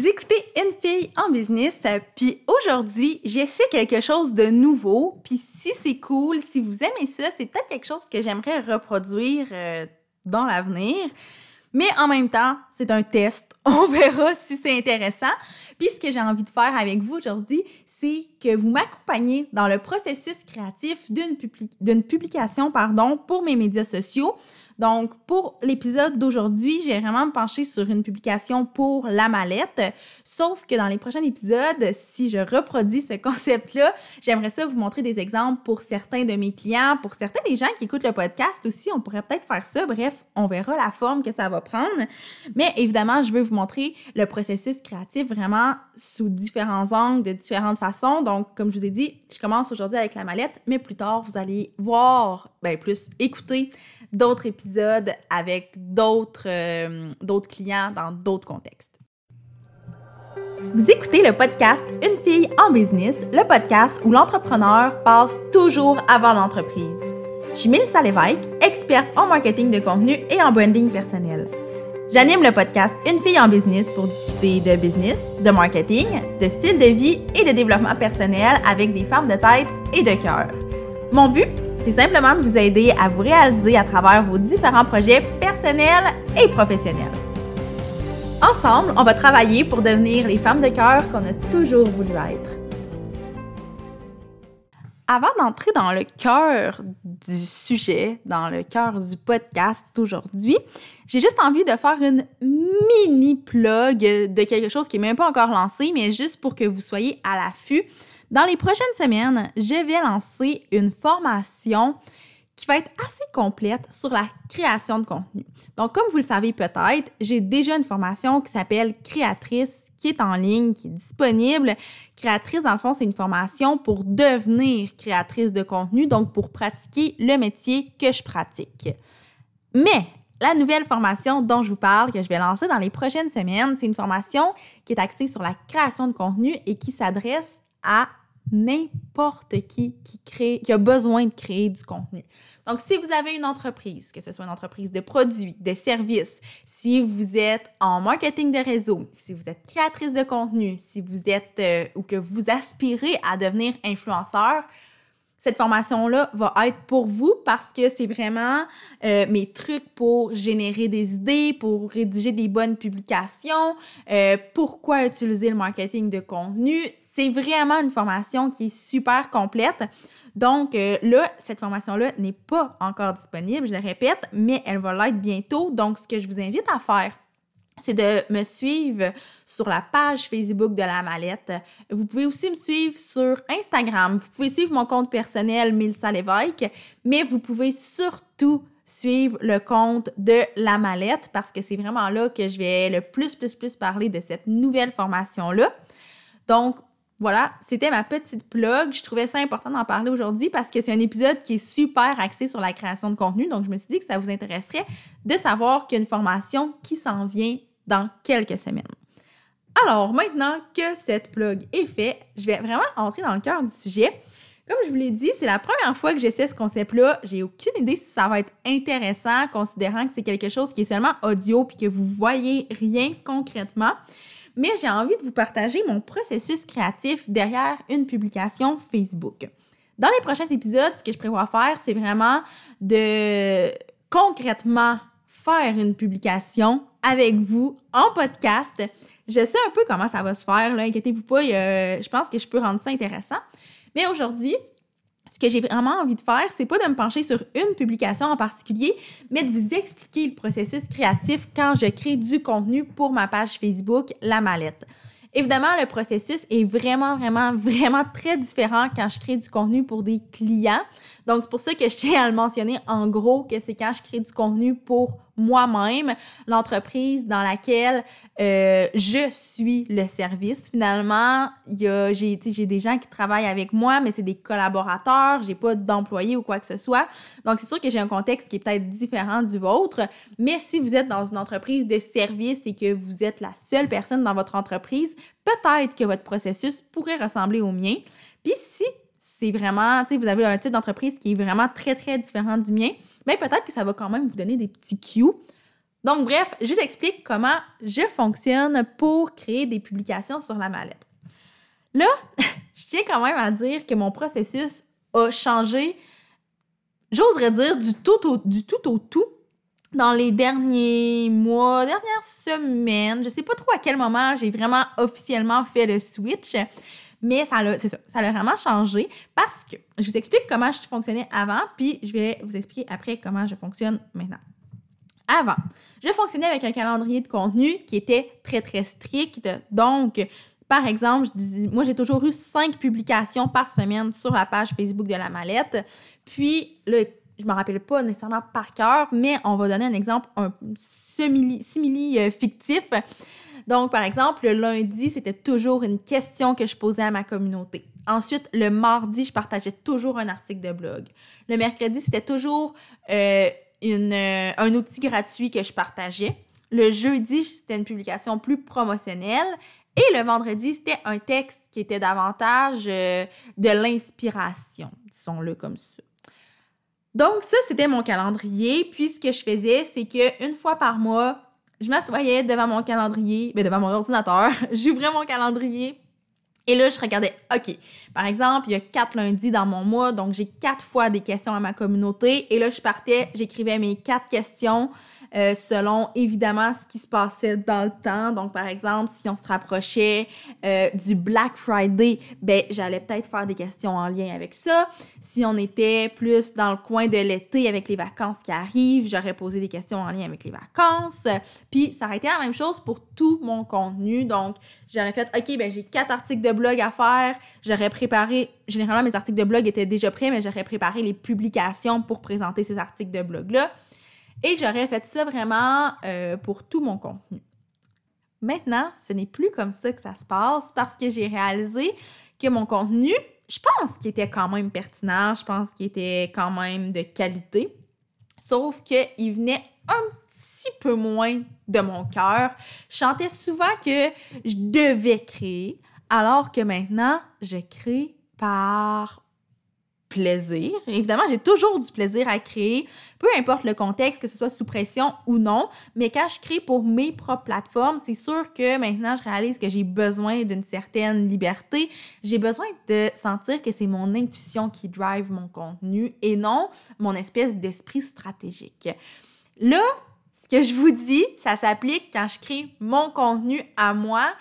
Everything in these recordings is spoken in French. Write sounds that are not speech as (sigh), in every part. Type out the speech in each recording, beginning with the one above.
Vous écoutez Une fille en business, puis aujourd'hui, j'essaie quelque chose de nouveau, puis si c'est cool, si vous aimez ça, c'est peut-être quelque chose que j'aimerais reproduire euh, dans l'avenir. Mais en même temps, c'est un test. (laughs) On verra si c'est intéressant. Puis ce que j'ai envie de faire avec vous aujourd'hui, c'est que vous m'accompagnez dans le processus créatif d'une publication pardon, pour mes médias sociaux. Donc, pour l'épisode d'aujourd'hui, je vais vraiment me pencher sur une publication pour la mallette. Sauf que dans les prochains épisodes, si je reproduis ce concept-là, j'aimerais ça vous montrer des exemples pour certains de mes clients, pour certains des gens qui écoutent le podcast aussi. On pourrait peut-être faire ça. Bref, on verra la forme que ça va prendre. Mais évidemment, je veux vous montrer le processus créatif vraiment sous différents angles, de différentes façons. Donc, comme je vous ai dit, je commence aujourd'hui avec la mallette, mais plus tard, vous allez voir, ben plus écouter d'autres épisodes avec d'autres euh, d'autres clients dans d'autres contextes. Vous écoutez le podcast Une fille en business, le podcast où l'entrepreneur passe toujours avant l'entreprise. Je suis Mélissa Lévesque, experte en marketing de contenu et en branding personnel. J'anime le podcast Une fille en business pour discuter de business, de marketing, de style de vie et de développement personnel avec des femmes de tête et de cœur. Mon but c'est simplement de vous aider à vous réaliser à travers vos différents projets personnels et professionnels. Ensemble, on va travailler pour devenir les femmes de cœur qu'on a toujours voulu être. Avant d'entrer dans le cœur du sujet, dans le cœur du podcast d'aujourd'hui, j'ai juste envie de faire une mini plug de quelque chose qui n'est même pas encore lancé, mais juste pour que vous soyez à l'affût dans les prochaines semaines, je vais lancer une formation qui va être assez complète sur la création de contenu. Donc, comme vous le savez peut-être, j'ai déjà une formation qui s'appelle Créatrice, qui est en ligne, qui est disponible. Créatrice, dans le fond, c'est une formation pour devenir créatrice de contenu, donc pour pratiquer le métier que je pratique. Mais la nouvelle formation dont je vous parle, que je vais lancer dans les prochaines semaines, c'est une formation qui est axée sur la création de contenu et qui s'adresse à n'importe qui qui crée, qui a besoin de créer du contenu. Donc, si vous avez une entreprise, que ce soit une entreprise de produits, de services, si vous êtes en marketing de réseau, si vous êtes créatrice de contenu, si vous êtes euh, ou que vous aspirez à devenir influenceur, cette formation-là va être pour vous parce que c'est vraiment euh, mes trucs pour générer des idées, pour rédiger des bonnes publications, euh, pourquoi utiliser le marketing de contenu. C'est vraiment une formation qui est super complète. Donc euh, là, cette formation-là n'est pas encore disponible, je le répète, mais elle va l'être bientôt. Donc, ce que je vous invite à faire, c'est de me suivre sur la page Facebook de la mallette. Vous pouvez aussi me suivre sur Instagram. Vous pouvez suivre mon compte personnel Milsa Lévesque, mais vous pouvez surtout suivre le compte de la mallette parce que c'est vraiment là que je vais le plus, plus, plus parler de cette nouvelle formation-là. Donc, voilà, c'était ma petite plug. Je trouvais ça important d'en parler aujourd'hui parce que c'est un épisode qui est super axé sur la création de contenu. Donc, je me suis dit que ça vous intéresserait de savoir qu'il formation qui s'en vient dans quelques semaines. Alors, maintenant que cette plug est faite, je vais vraiment entrer dans le cœur du sujet. Comme je vous l'ai dit, c'est la première fois que j'essaie ce concept-là. J'ai aucune idée si ça va être intéressant, considérant que c'est quelque chose qui est seulement audio puis que vous voyez rien concrètement. Mais j'ai envie de vous partager mon processus créatif derrière une publication Facebook. Dans les prochains épisodes, ce que je prévois faire, c'est vraiment de concrètement faire une publication avec vous en podcast. Je sais un peu comment ça va se faire, là, inquiétez-vous pas, je pense que je peux rendre ça intéressant. Mais aujourd'hui, ce que j'ai vraiment envie de faire, c'est pas de me pencher sur une publication en particulier, mais de vous expliquer le processus créatif quand je crée du contenu pour ma page Facebook La Mallette. Évidemment, le processus est vraiment, vraiment, vraiment très différent quand je crée du contenu pour des clients. Donc, c'est pour ça que je tiens à le mentionner en gros que c'est quand je crée du contenu pour moi-même, l'entreprise dans laquelle euh, je suis le service. Finalement, j'ai des gens qui travaillent avec moi, mais c'est des collaborateurs, j'ai pas d'employés ou quoi que ce soit. Donc, c'est sûr que j'ai un contexte qui est peut-être différent du vôtre, mais si vous êtes dans une entreprise de service et que vous êtes la seule personne dans votre entreprise, peut-être que votre processus pourrait ressembler au mien. Puis si c'est vraiment, tu sais, vous avez un type d'entreprise qui est vraiment très, très différent du mien, mais peut-être que ça va quand même vous donner des petits cues Donc, bref, je vous explique comment je fonctionne pour créer des publications sur la mallette. Là, (laughs) je tiens quand même à dire que mon processus a changé, j'oserais dire, du tout au, du tout au tout dans les derniers mois, dernières semaines. Je sais pas trop à quel moment j'ai vraiment officiellement fait le switch, mais ça l'a, c'est ça, ça a vraiment changé parce que je vous explique comment je fonctionnais avant, puis je vais vous expliquer après comment je fonctionne maintenant. Avant, je fonctionnais avec un calendrier de contenu qui était très, très strict. Donc, par exemple, je moi, j'ai toujours eu cinq publications par semaine sur la page Facebook de la mallette. Puis, le je me rappelle pas nécessairement par cœur, mais on va donner un exemple un simili euh, fictif. Donc, par exemple, le lundi, c'était toujours une question que je posais à ma communauté. Ensuite, le mardi, je partageais toujours un article de blog. Le mercredi, c'était toujours euh, une, euh, un outil gratuit que je partageais. Le jeudi, c'était une publication plus promotionnelle. Et le vendredi, c'était un texte qui était davantage de l'inspiration, disons-le comme ça. Donc, ça, c'était mon calendrier. Puis, ce que je faisais, c'est qu'une fois par mois, je m'assoyais devant mon calendrier, mais ben, devant mon ordinateur, (laughs) j'ouvrais mon calendrier. Et là, je regardais, OK, par exemple, il y a quatre lundis dans mon mois, donc j'ai quatre fois des questions à ma communauté. Et là, je partais, j'écrivais mes quatre questions euh, selon évidemment ce qui se passait dans le temps. Donc, par exemple, si on se rapprochait euh, du Black Friday, ben j'allais peut-être faire des questions en lien avec ça. Si on était plus dans le coin de l'été avec les vacances qui arrivent, j'aurais posé des questions en lien avec les vacances. Puis, ça aurait été la même chose pour tout mon contenu. Donc, j'aurais fait, OK, ben j'ai quatre articles de blog à faire. J'aurais préparé, généralement, mes articles de blog étaient déjà prêts, mais j'aurais préparé les publications pour présenter ces articles de blog-là. Et j'aurais fait ça vraiment euh, pour tout mon contenu. Maintenant, ce n'est plus comme ça que ça se passe parce que j'ai réalisé que mon contenu, je pense qu'il était quand même pertinent, je pense qu'il était quand même de qualité, sauf qu'il venait un petit peu moins de mon cœur. Je chantais souvent que je devais créer, alors que maintenant, je crée par plaisir. Évidemment, j'ai toujours du plaisir à créer, peu importe le contexte, que ce soit sous pression ou non. Mais quand je crée pour mes propres plateformes, c'est sûr que maintenant, je réalise que j'ai besoin d'une certaine liberté. J'ai besoin de sentir que c'est mon intuition qui drive mon contenu et non mon espèce d'esprit stratégique. Là, ce que je vous dis, ça s'applique quand je crée mon contenu à moi.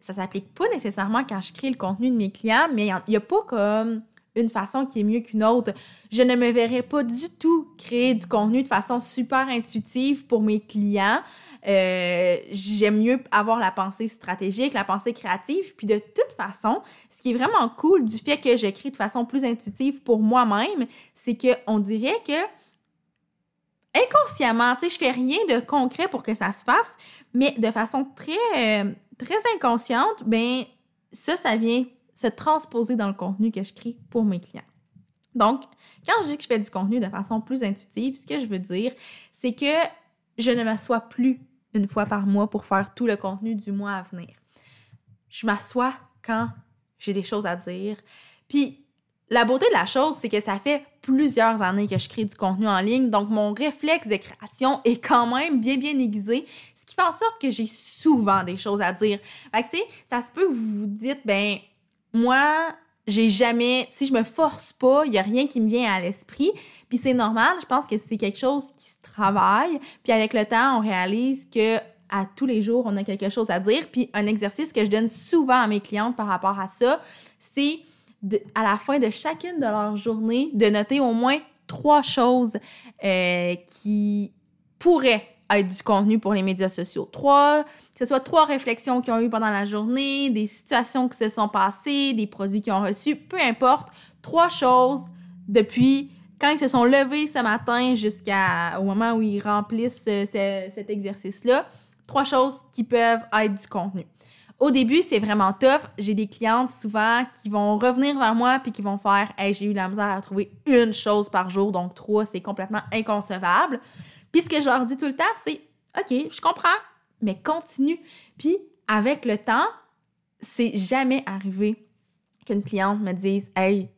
Ça s'applique pas nécessairement quand je crée le contenu de mes clients, mais il n'y a pas comme une façon qui est mieux qu'une autre. Je ne me verrais pas du tout créer du contenu de façon super intuitive pour mes clients. Euh, j'aime mieux avoir la pensée stratégique, la pensée créative. Puis de toute façon, ce qui est vraiment cool du fait que j'écris de façon plus intuitive pour moi-même, c'est que on dirait que inconsciemment, tu sais, je fais rien de concret pour que ça se fasse, mais de façon très, euh, très inconsciente, ben ça, ça vient se transposer dans le contenu que je crée pour mes clients. Donc, quand je dis que je fais du contenu de façon plus intuitive, ce que je veux dire, c'est que je ne m'assois plus une fois par mois pour faire tout le contenu du mois à venir. Je m'assois quand j'ai des choses à dire. Puis, la beauté de la chose, c'est que ça fait plusieurs années que je crée du contenu en ligne, donc mon réflexe de création est quand même bien, bien aiguisé, ce qui fait en sorte que j'ai souvent des choses à dire. Fait que, tu sais, ça se peut que vous vous dites, ben, moi, j'ai jamais, si je me force pas, il y a rien qui me vient à l'esprit. Puis c'est normal, je pense que c'est quelque chose qui se travaille. Puis avec le temps, on réalise que à tous les jours, on a quelque chose à dire. Puis un exercice que je donne souvent à mes clientes par rapport à ça, c'est à la fin de chacune de leurs journées, de noter au moins trois choses euh, qui pourraient être du contenu pour les médias sociaux. Trois, que ce soit trois réflexions qu'ils ont eues pendant la journée, des situations qui se sont passées, des produits qu'ils ont reçus, peu importe, trois choses depuis quand ils se sont levés ce matin jusqu'au moment où ils remplissent cet exercice-là, trois choses qui peuvent être du contenu. Au début, c'est vraiment tough. J'ai des clientes souvent qui vont revenir vers moi puis qui vont faire Hey, j'ai eu la misère à trouver une chose par jour, donc trois, c'est complètement inconcevable. Puis ce que je leur dis tout le temps, c'est OK, je comprends, mais continue. Puis avec le temps, c'est jamais arrivé qu'une cliente me dise Hey,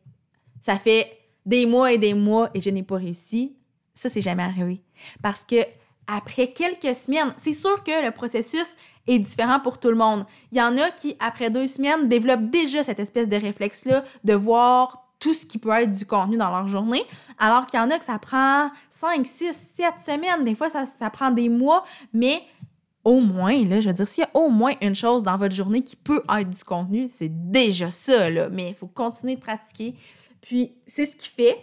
ça fait des mois et des mois et je n'ai pas réussi. Ça, c'est jamais arrivé. Parce que après quelques semaines. C'est sûr que le processus est différent pour tout le monde. Il y en a qui, après deux semaines, développent déjà cette espèce de réflexe-là de voir tout ce qui peut être du contenu dans leur journée, alors qu'il y en a que ça prend 5, 6, 7 semaines, des fois ça, ça prend des mois, mais au moins, là, je veux dire, s'il y a au moins une chose dans votre journée qui peut être du contenu, c'est déjà ça. Mais il faut continuer de pratiquer. Puis, c'est ce qui fait,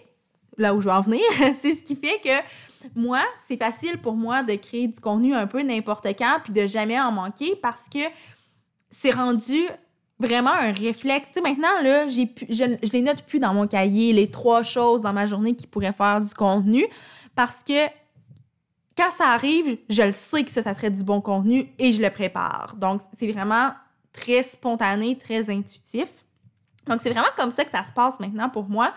là où je vais en venir, (laughs) c'est ce qui fait que moi, c'est facile pour moi de créer du contenu un peu n'importe quand, puis de jamais en manquer parce que c'est rendu vraiment un réflexe. Tu sais, maintenant, là, je, je les note plus dans mon cahier, les trois choses dans ma journée qui pourraient faire du contenu parce que quand ça arrive, je le sais que ça, ça serait du bon contenu et je le prépare. Donc, c'est vraiment très spontané, très intuitif. Donc, c'est vraiment comme ça que ça se passe maintenant pour moi.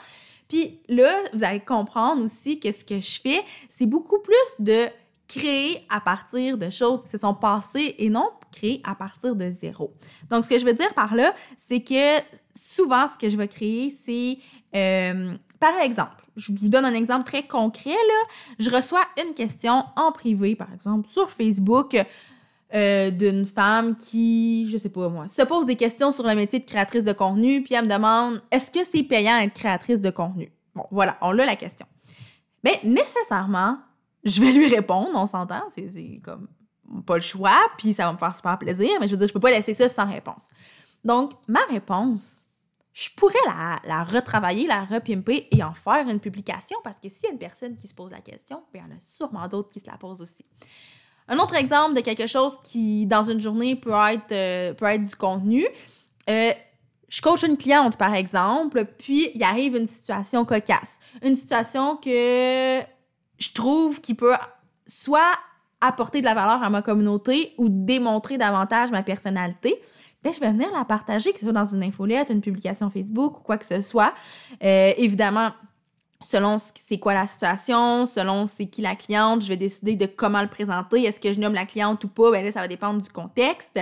Puis là, vous allez comprendre aussi que ce que je fais, c'est beaucoup plus de créer à partir de choses qui se sont passées et non créer à partir de zéro. Donc, ce que je veux dire par là, c'est que souvent, ce que je vais créer, c'est, euh, par exemple, je vous donne un exemple très concret, là. Je reçois une question en privé, par exemple, sur Facebook. Euh, d'une femme qui, je sais pas moi, se pose des questions sur le métier de créatrice de contenu, puis elle me demande est-ce que c'est payant être créatrice de contenu? Bon, voilà, on a la question. Mais nécessairement, je vais lui répondre, on s'entend, c'est comme pas le choix, puis ça va me faire super plaisir, mais je veux dire, je peux pas laisser ça sans réponse. Donc, ma réponse, je pourrais la, retravailler, la repimper et en faire une publication parce que s'il y a une personne qui se pose la question, bien, il y en a sûrement d'autres qui se la posent aussi. Un autre exemple de quelque chose qui, dans une journée, peut être, euh, peut être du contenu. Euh, je coach une cliente, par exemple, puis il arrive une situation cocasse. Une situation que je trouve qui peut soit apporter de la valeur à ma communauté ou démontrer davantage ma personnalité ben, je vais venir la partager, que ce soit dans une infolette, une publication Facebook ou quoi que ce soit. Euh, évidemment, selon c'est quoi la situation, selon c'est qui la cliente, je vais décider de comment le présenter. Est-ce que je nomme la cliente ou pas? Ben là, ça va dépendre du contexte.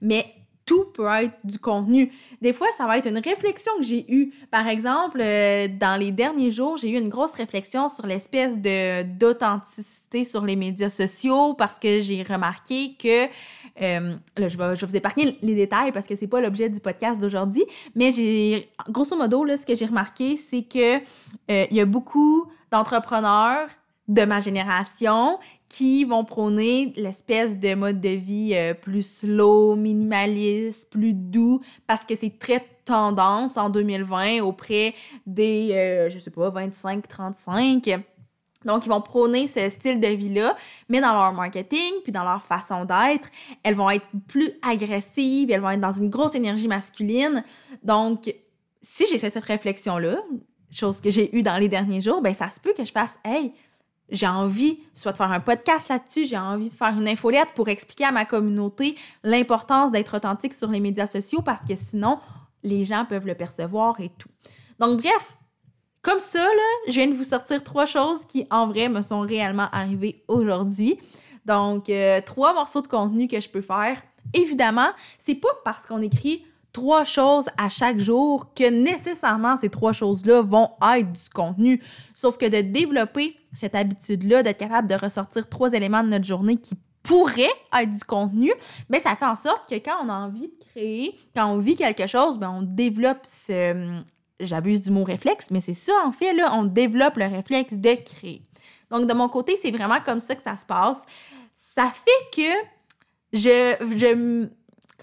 Mais tout peut être du contenu. Des fois, ça va être une réflexion que j'ai eue. Par exemple, euh, dans les derniers jours, j'ai eu une grosse réflexion sur l'espèce de d'authenticité sur les médias sociaux parce que j'ai remarqué que euh, là, je vais, je vous épargner les détails parce que c'est pas l'objet du podcast d'aujourd'hui, mais j'ai, grosso modo, là, ce que j'ai remarqué, c'est que euh, il y a beaucoup d'entrepreneurs de ma génération qui vont prôner l'espèce de mode de vie euh, plus slow, minimaliste, plus doux, parce que c'est très tendance en 2020 auprès des, je sais pas, 25-35 donc, ils vont prôner ce style de vie-là, mais dans leur marketing, puis dans leur façon d'être, elles vont être plus agressives, elles vont être dans une grosse énergie masculine. Donc, si j'ai cette réflexion-là, chose que j'ai eue dans les derniers jours, ben ça se peut que je fasse « Hey, j'ai envie soit de faire un podcast là-dessus, j'ai envie de faire une infolette pour expliquer à ma communauté l'importance d'être authentique sur les médias sociaux parce que sinon, les gens peuvent le percevoir et tout. » Donc, bref, comme ça, là, je viens de vous sortir trois choses qui, en vrai, me sont réellement arrivées aujourd'hui. Donc, euh, trois morceaux de contenu que je peux faire. Évidemment, c'est pas parce qu'on écrit trois choses à chaque jour que nécessairement ces trois choses-là vont être du contenu. Sauf que de développer cette habitude-là, d'être capable de ressortir trois éléments de notre journée qui pourraient être du contenu, mais ça fait en sorte que quand on a envie de créer, quand on vit quelque chose, ben on développe ce, j'abuse du mot réflexe, mais c'est ça, en fait, là, on développe le réflexe de créer. Donc, de mon côté, c'est vraiment comme ça que ça se passe. Ça fait que je, je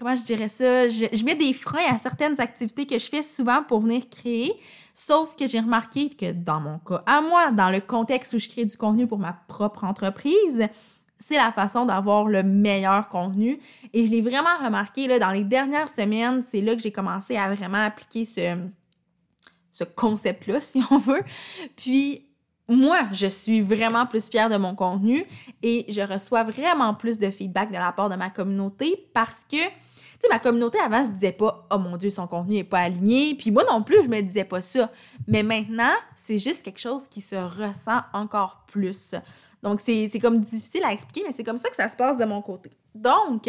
comment je dirais ça, je, mets des freins à certaines activités que je fais souvent pour venir créer, sauf que j'ai remarqué que dans mon cas, à moi, dans le contexte où je crée du contenu pour ma propre entreprise, c'est la façon d'avoir le meilleur contenu. Et je l'ai vraiment remarqué là, dans les dernières semaines, c'est là que j'ai commencé à vraiment appliquer ce, ce concept-là, (laughs) si on veut. Puis, moi, je suis vraiment plus fière de mon contenu et je reçois vraiment plus de feedback de la part de ma communauté parce que, sais, ma communauté avant se disait pas, oh mon Dieu, son contenu est pas aligné. Puis moi non plus, je me disais pas ça. Mais maintenant, c'est juste quelque chose qui se ressent encore plus. Donc, c'est comme difficile à expliquer, mais c'est comme ça que ça se passe de mon côté. Donc,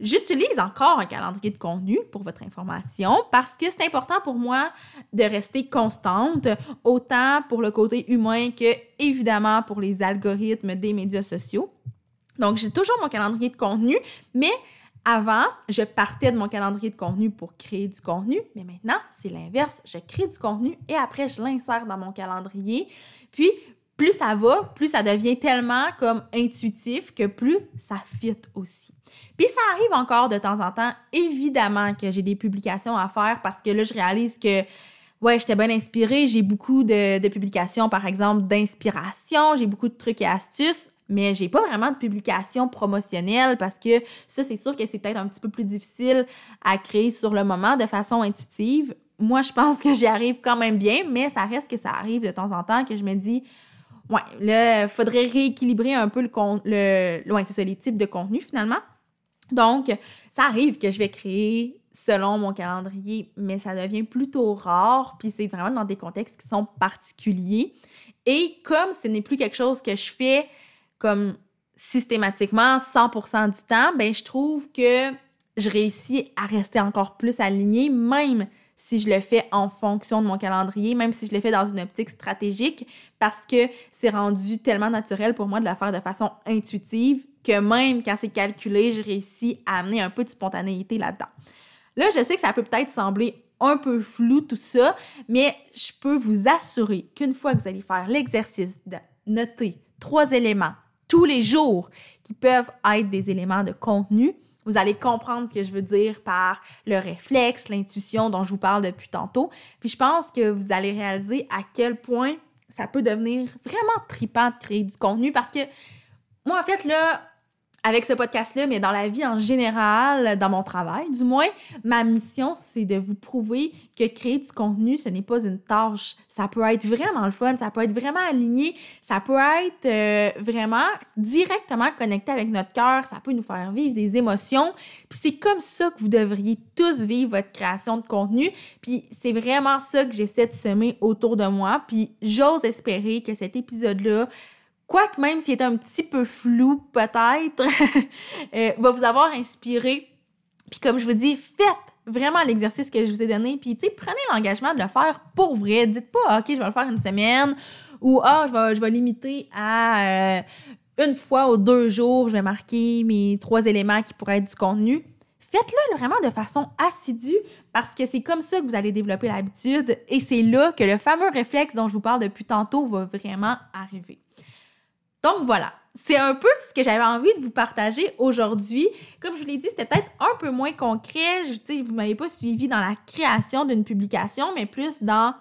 j'utilise encore un calendrier de contenu pour votre information parce que c'est important pour moi de rester constante, autant pour le côté humain que évidemment pour les algorithmes des médias sociaux. Donc, j'ai toujours mon calendrier de contenu, mais avant, je partais de mon calendrier de contenu pour créer du contenu, mais maintenant, c'est l'inverse. Je crée du contenu et après, je l'insère dans mon calendrier. Puis, plus ça va, plus ça devient tellement comme intuitif que plus ça fit aussi. Puis ça arrive encore de temps en temps, évidemment que j'ai des publications à faire parce que là, je réalise que ouais, j'étais bien inspirée, j'ai beaucoup de, de publications, par exemple, d'inspiration, j'ai beaucoup de trucs et astuces, mais j'ai pas vraiment de publications promotionnelles parce que ça, c'est sûr que c'est peut-être un petit peu plus difficile à créer sur le moment de façon intuitive. Moi, je pense que j'y arrive quand même bien, mais ça reste que ça arrive de temps en temps que je me dis, ouais, là, faudrait rééquilibrer un peu le, le ouais, c'est ça, les types de contenu finalement. Donc, ça arrive que je vais créer selon mon calendrier, mais ça devient plutôt rare, puis c'est vraiment dans des contextes qui sont particuliers. Et comme ce n'est plus quelque chose que je fais comme systématiquement 100% du temps, ben je trouve que je réussis à rester encore plus alignée, même si je le fais en fonction de mon calendrier, même si je le fais dans une optique stratégique, parce que c'est rendu tellement naturel pour moi de le faire de façon intuitive que même quand c'est calculé, je réussis à amener un peu de spontanéité là-dedans. Là, je sais que ça peut peut-être sembler un peu flou tout ça, mais je peux vous assurer qu'une fois que vous allez faire l'exercice de noter trois éléments tous les jours qui peuvent être des éléments de contenu, vous allez comprendre ce que je veux dire par le réflexe, l'intuition dont je vous parle depuis tantôt. Puis je pense que vous allez réaliser à quel point ça peut devenir vraiment tripant de créer du contenu parce que moi, en fait, là, avec ce podcast-là, mais dans la vie en général, dans mon travail du moins, ma mission, c'est de vous prouver que créer du contenu, ce n'est pas une tâche. Ça peut être vraiment le fun, ça peut être vraiment aligné, ça peut être euh, vraiment directement connecté avec notre cœur, ça peut nous faire vivre des émotions. Puis c'est comme ça que vous devriez tous vivre votre création de contenu. Puis c'est vraiment ça que j'essaie de semer autour de moi. Puis j'ose espérer que cet épisode-là quoique même s'il est un petit peu flou peut-être, (laughs) euh, va vous avoir inspiré. Puis comme je vous dis, faites vraiment l'exercice que je vous ai donné, puis tu sais, prenez l'engagement de le faire pour vrai. Dites pas, ah, OK, je vais le faire une semaine, ou ah, je vais, je vais limiter à euh, une fois ou deux jours, je vais marquer mes trois éléments qui pourraient être du contenu. Faites-le vraiment de façon assidue parce que c'est comme ça que vous allez développer l'habitude et c'est là que le fameux réflexe dont je vous parle depuis tantôt va vraiment arriver. Donc voilà, c'est un peu ce que j'avais envie de vous partager aujourd'hui. Comme je vous l'ai dit, c'était peut-être un peu moins concret. Je, vous ne m'avez pas suivi dans la création d'une publication, mais plus dans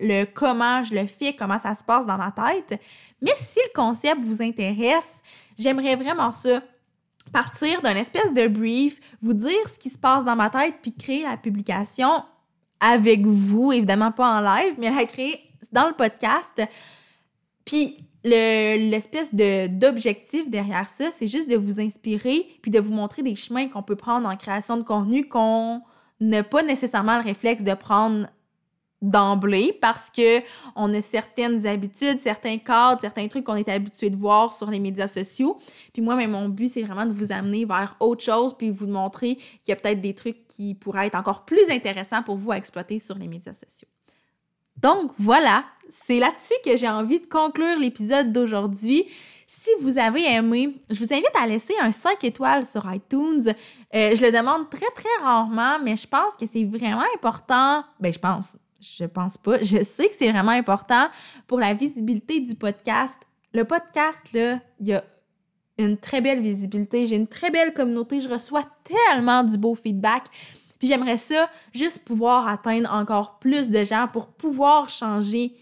le comment je le fais, comment ça se passe dans ma tête. Mais si le concept vous intéresse, j'aimerais vraiment ça. Partir d'un espèce de brief, vous dire ce qui se passe dans ma tête, puis créer la publication avec vous, évidemment pas en live, mais la créer dans le podcast. Puis l'espèce de d'objectif derrière ça, c'est juste de vous inspirer puis de vous montrer des chemins qu'on peut prendre en création de contenu qu'on n'a pas nécessairement le réflexe de prendre d'emblée parce que on a certaines habitudes, certains cadres, certains trucs qu'on est habitué de voir sur les médias sociaux. Puis moi, mais mon but, c'est vraiment de vous amener vers autre chose puis vous montrer qu'il y a peut-être des trucs qui pourraient être encore plus intéressants pour vous à exploiter sur les médias sociaux. Donc voilà, c'est là-dessus que j'ai envie de conclure l'épisode d'aujourd'hui. Si vous avez aimé, je vous invite à laisser un 5 étoiles sur iTunes. Euh, je le demande très, très rarement, mais je pense que c'est vraiment important. Ben, je pense, je pense pas. Je sais que c'est vraiment important pour la visibilité du podcast. Le podcast, là, il y a une très belle visibilité. J'ai une très belle communauté. Je reçois tellement du beau feedback. Puis j'aimerais ça juste pouvoir atteindre encore plus de gens pour pouvoir changer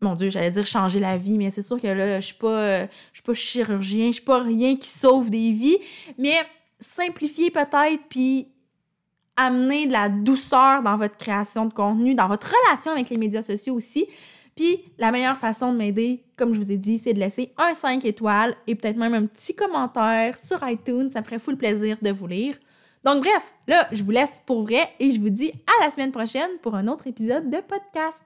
mon Dieu, j'allais dire changer la vie, mais c'est sûr que là, je suis pas, je suis pas chirurgien, je suis pas rien qui sauve des vies, mais simplifier peut-être, puis amener de la douceur dans votre création de contenu, dans votre relation avec les médias sociaux aussi. Puis la meilleure façon de m'aider, comme je vous ai dit, c'est de laisser un 5 étoiles et peut-être même un petit commentaire sur iTunes. Ça me ferait fou le plaisir de vous lire. Donc bref, là, je vous laisse pour vrai et je vous dis à la semaine prochaine pour un autre épisode de podcast.